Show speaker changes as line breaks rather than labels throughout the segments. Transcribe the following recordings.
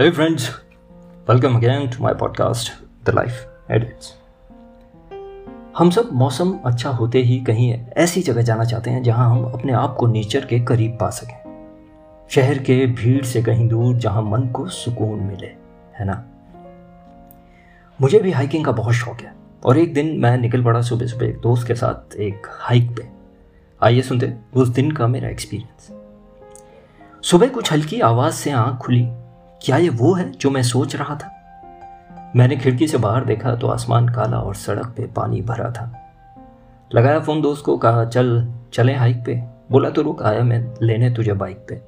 Hey friends, welcome again to my podcast, The Life Edits. हम सब मौसम अच्छा होते ही कहीं ऐसी जगह जाना चाहते हैं जहाँ हम अपने आप को नेचर के करीब पा सकें। शहर के भीड़ से कहीं दूर जहाँ मन को सुकून मिले है ना? मुझे भी हाइकिंग का बहुत शौक है और एक दिन मैं निकल पड़ा सुबह सुबह एक दोस्त के साथ एक हाइक पे। आइए सुनते उस दिन का मेरा एक्सपीरियंस सुबह कुछ हल्की आवाज़ से आँख खुली। क्या ये वो है जो मैं सोच रहा था? मैंने खिड़की से बाहर देखा तो आसमान काला और सड़क पे पानी भरा था। लगाया फ़ोन दोस्त को, कहा, चल, चले हाइक पे। बोला तो रुक, आया मैं, लेने तुझे बाइक पे।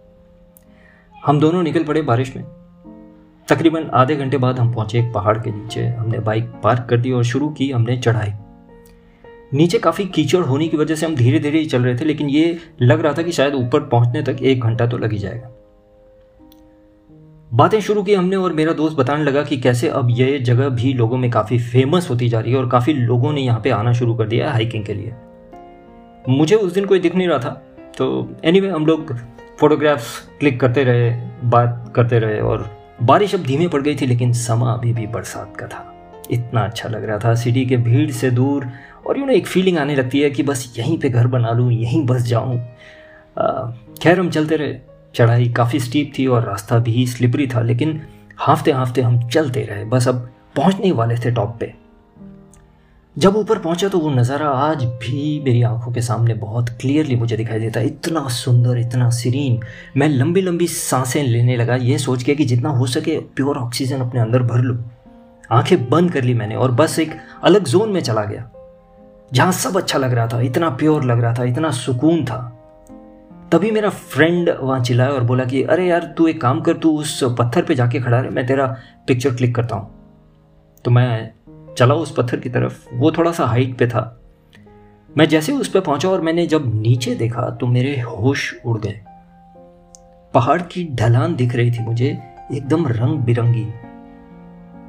हम दोनों निकल पड़े बारिश में। तकरीबन आधे घंटे बाद हम पहुँचे एक पहाड़ के नीचे। हमने बाइक पार्क कर दी और शुरू की हमने चढ़ाई। नीचे काफ़ी कीचड़ होने की वजह से हम धीरे धीरे ही चल रहे थे, लेकिन ये लग रहा था कि शायद ऊपर पहुँचने तक एक घंटा तो लग ही जाएगा। बातें शुरू की हमने और मेरा दोस्त बताने लगा कि कैसे अब ये जगह भी लोगों में काफ़ी फ़ेमस होती जा रही है और काफ़ी लोगों ने यहाँ पे आना शुरू कर दिया है हाइकिंग के लिए। मुझे उस दिन कोई दिख नहीं रहा था तो एनी anyway, हम लोग फोटोग्राफ्स क्लिक करते रहे बात करते रहे और बारिश अब धीमे पड़ गई थी लेकिन समा अभी भी बरसात का था। इतना अच्छा लग रहा था सिटी के भीड़ से दूर और यू नो एक फीलिंग आने लगती है कि बस यहीं पे घर बना लूँ यहीं बस जाऊँ। खैर हम चलते रहे। चढ़ाई काफ़ी स्टीप थी और रास्ता भी स्लिपरी था, लेकिन हाफते हाफते हम चलते रहे, बस अब पहुँचने वाले थे टॉप पे। जब ऊपर पहुँचा तो वो नज़ारा आज भी मेरी आँखों के सामने बहुत क्लियरली मुझे दिखाई देता है इतना सुंदर, इतना सीरीन मैं लंबी लंबी साँसें लेने लगा, ये सोच के कि जितना हो सके प्योर ऑक्सीजन अपने अंदर भर लूँ। आँखें बंद कर ली मैंने और बस एक अलग जोन में चला गया, जहाँ सब अच्छा लग रहा था, इतना प्योर लग रहा था, इतना सुकून था। तभी मेरा फ्रेंड वहाँ चिल्लाया और बोला कि, अरे यार, तू एक काम कर, तू उस पत्थर पे जाके खड़ा रहे, मैं तेरा पिक्चर क्लिक करता हूँ. तो मैं चला उस पत्थर की तरफ़, वो थोड़ा सा हाइट पे था। मैं जैसे उस पर पहुँचा और मैंने जब नीचे देखा तो मेरे होश उड़ गए। पहाड़ की ढलान दिख रही थी मुझे, एकदम रंग बिरंगी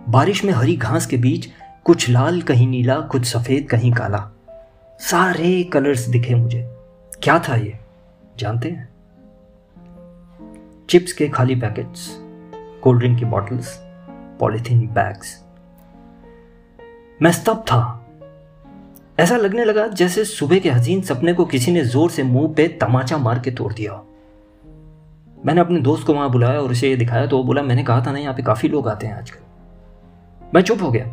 बारिश में हरी घास के बीच, कुछ लाल, कहीं नीला, कुछ सफ़ेद, कहीं काला। सारे कलर्स दिखे मुझे। क्या था ये? जानते हैं? चिप्स के खाली पैकेट्स, कोल्ड ड्रिंक की बॉटल्स, पॉलिथीन बैग्स। मैं स्तब्ध था। ऐसा लगने लगा जैसे सुबह के हसीन सपने को किसी ने ज़ोर से मुँह पे तमाचा मार के तोड़ दिया मैंने अपने दोस्त को वहाँ बुलाया और उसे दिखाया तो वो बोला, मैंने कहा था ना, यहाँ पे काफ़ी लोग आते हैं आजकल। मैं चुप हो गया।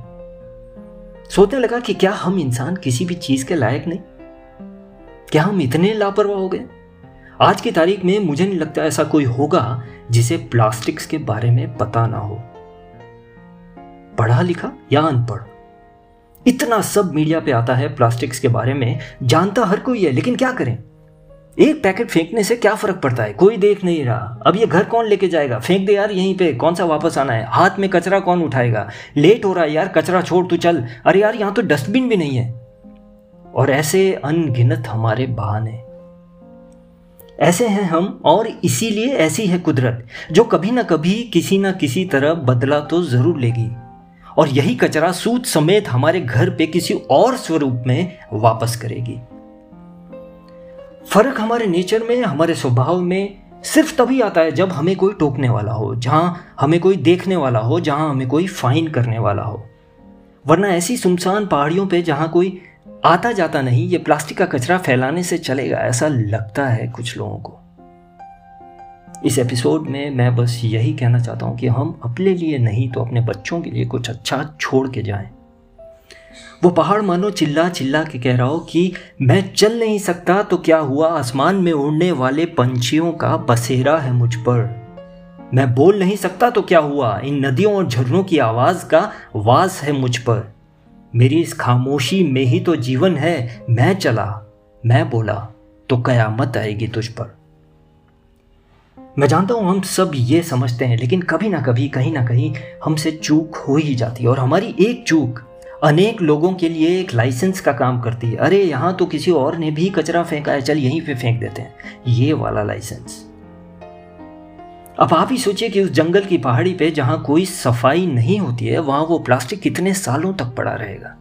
सोचने लगा कि क्या हम इंसान किसी भी चीज़ के लायक नहीं? क्या हम इतने लापरवाह हो गए? आज की तारीख में मुझे नहीं लगता ऐसा कोई होगा जिसे प्लास्टिक्स के बारे में पता ना हो। पढ़ा लिखा या अनपढ़? इतना सब मीडिया पे आता है प्लास्टिक्स के बारे में, जानता हर कोई है, लेकिन क्या करें? एक पैकेट फेंकने से क्या फ़र्क पड़ता है? कोई देख नहीं रहा। अब ये घर कौन लेके जाएगा? फेंक दे यार, यहीं पे कौन सा वापस आना है? हाथ में कचरा कौन उठाएगा? लेट हो रहा है यार, कचरा छोड़ तू चल। अरे यार, यहाँ तो डस्टबिन भी नहीं है। और ऐसे अनगिनत हमारे बहाने। ऐसे हैं हम, और इसीलिए ऐसी है कुदरत, जो कभी ना कभी किसी ना किसी तरह बदला तो ज़रूर लेगी। और यही कचरा सूत समेत हमारे घर पे किसी और स्वरूप में वापस करेगी। फ़र्क हमारे नेचर में, हमारे स्वभाव में सिर्फ़ तभी आता है जब हमें कोई टोकने वाला हो, जहाँ हमें कोई देखने वाला हो, जहाँ हमें कोई फाइन करने वाला हो। वरना ऐसी सुनसान पहाड़ियों पे जहाँ कोई आता जाता नहीं, ये प्लास्टिक का कचरा फैलाने से चलेगा, ऐसा लगता है कुछ लोगों को। इस एपिसोड में मैं बस यही कहना चाहता हूँ कि हम अपने लिए नहीं तो अपने बच्चों के लिए कुछ अच्छा छोड़ के जाएँ। वो पहाड़ मानो चिल्ला चिल्ला के कह रहा हो कि मैं चल नहीं सकता तो क्या हुआ? आसमान में उड़ने वाले पंछियों का बसेरा है मुझ पर। मैं बोल नहीं सकता तो क्या हुआ? इन नदियों और झरनों की आवाज़ का वास है मुझ पर। मेरी इस खामोशी में ही तो जीवन है, मैं चला। मैं बोला तो कयामत आएगी तुझ पर। मैं जानता हूँ हम सब ये समझते हैं, लेकिन कभी ना कभी, कहीं ना कहीं हमसे चूक हो ही जाती है, और हमारी एक चूक अनेक लोगों के लिए एक लाइसेंस का काम करती है। अरे, यहाँ तो किसी और ने भी कचरा फेंका है, चल यहीं पे फेंक देते हैं। ये वाला लाइसेंस। अब आप ही सोचिए कि उस जंगल की पहाड़ी पे जहाँ कोई सफ़ाई नहीं होती है, वहाँ वो प्लास्टिक कितने सालों तक पड़ा रहेगा।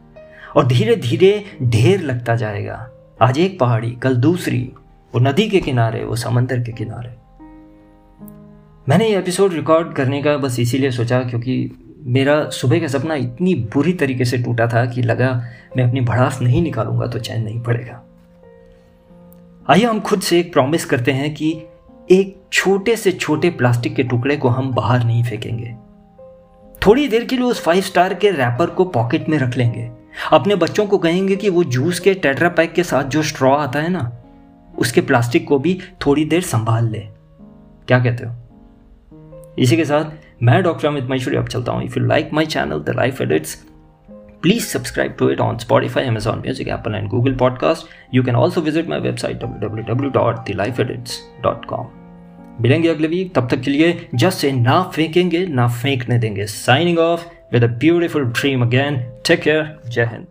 और धीरे धीरे ढेर लगता जाएगा। आज एक पहाड़ी, कल दूसरी। वो नदी के किनारे, वो समंदर के किनारे। मैंने ये एपिसोड रिकॉर्ड करने का बस इसीलिए सोचा क्योंकि मेरा सुबह का सपना इतनी बुरी तरीके से टूटा था कि लगा मैं अपनी भड़ास नहीं निकालूँगा तो चैन नहीं पड़ेगा। आइए हम खुद से एक प्रॉमिस करते हैं कि एक छोटे से छोटे प्लास्टिक के टुकड़े को हम बाहर नहीं फेंकेंगे। थोड़ी देर के लिए उस फाइव स्टार के रैपर को पॉकेट में रख लेंगे। अपने बच्चों को कहेंगे कि वो जूस के टेट्रा पैक के साथ जो स्ट्रॉ आता है ना, उसके प्लास्टिक को भी थोड़ी देर संभाल ले। क्या कहते हो? इसी के साथ मैं डॉक्टर अमित महेश्वरी अब चलता हूँ। If you like my channel the life edits please subscribe to it on Spotify, Amazon Music, Apple, and Google Podcast. You can also visit my website www.thelifeedits.com. मिलेंगे अगले वीक तब तक के लिए जस्ट से ना फेंकेंगे ना फेंकने देंगे signing off with a beautiful dream again take care जय हिंद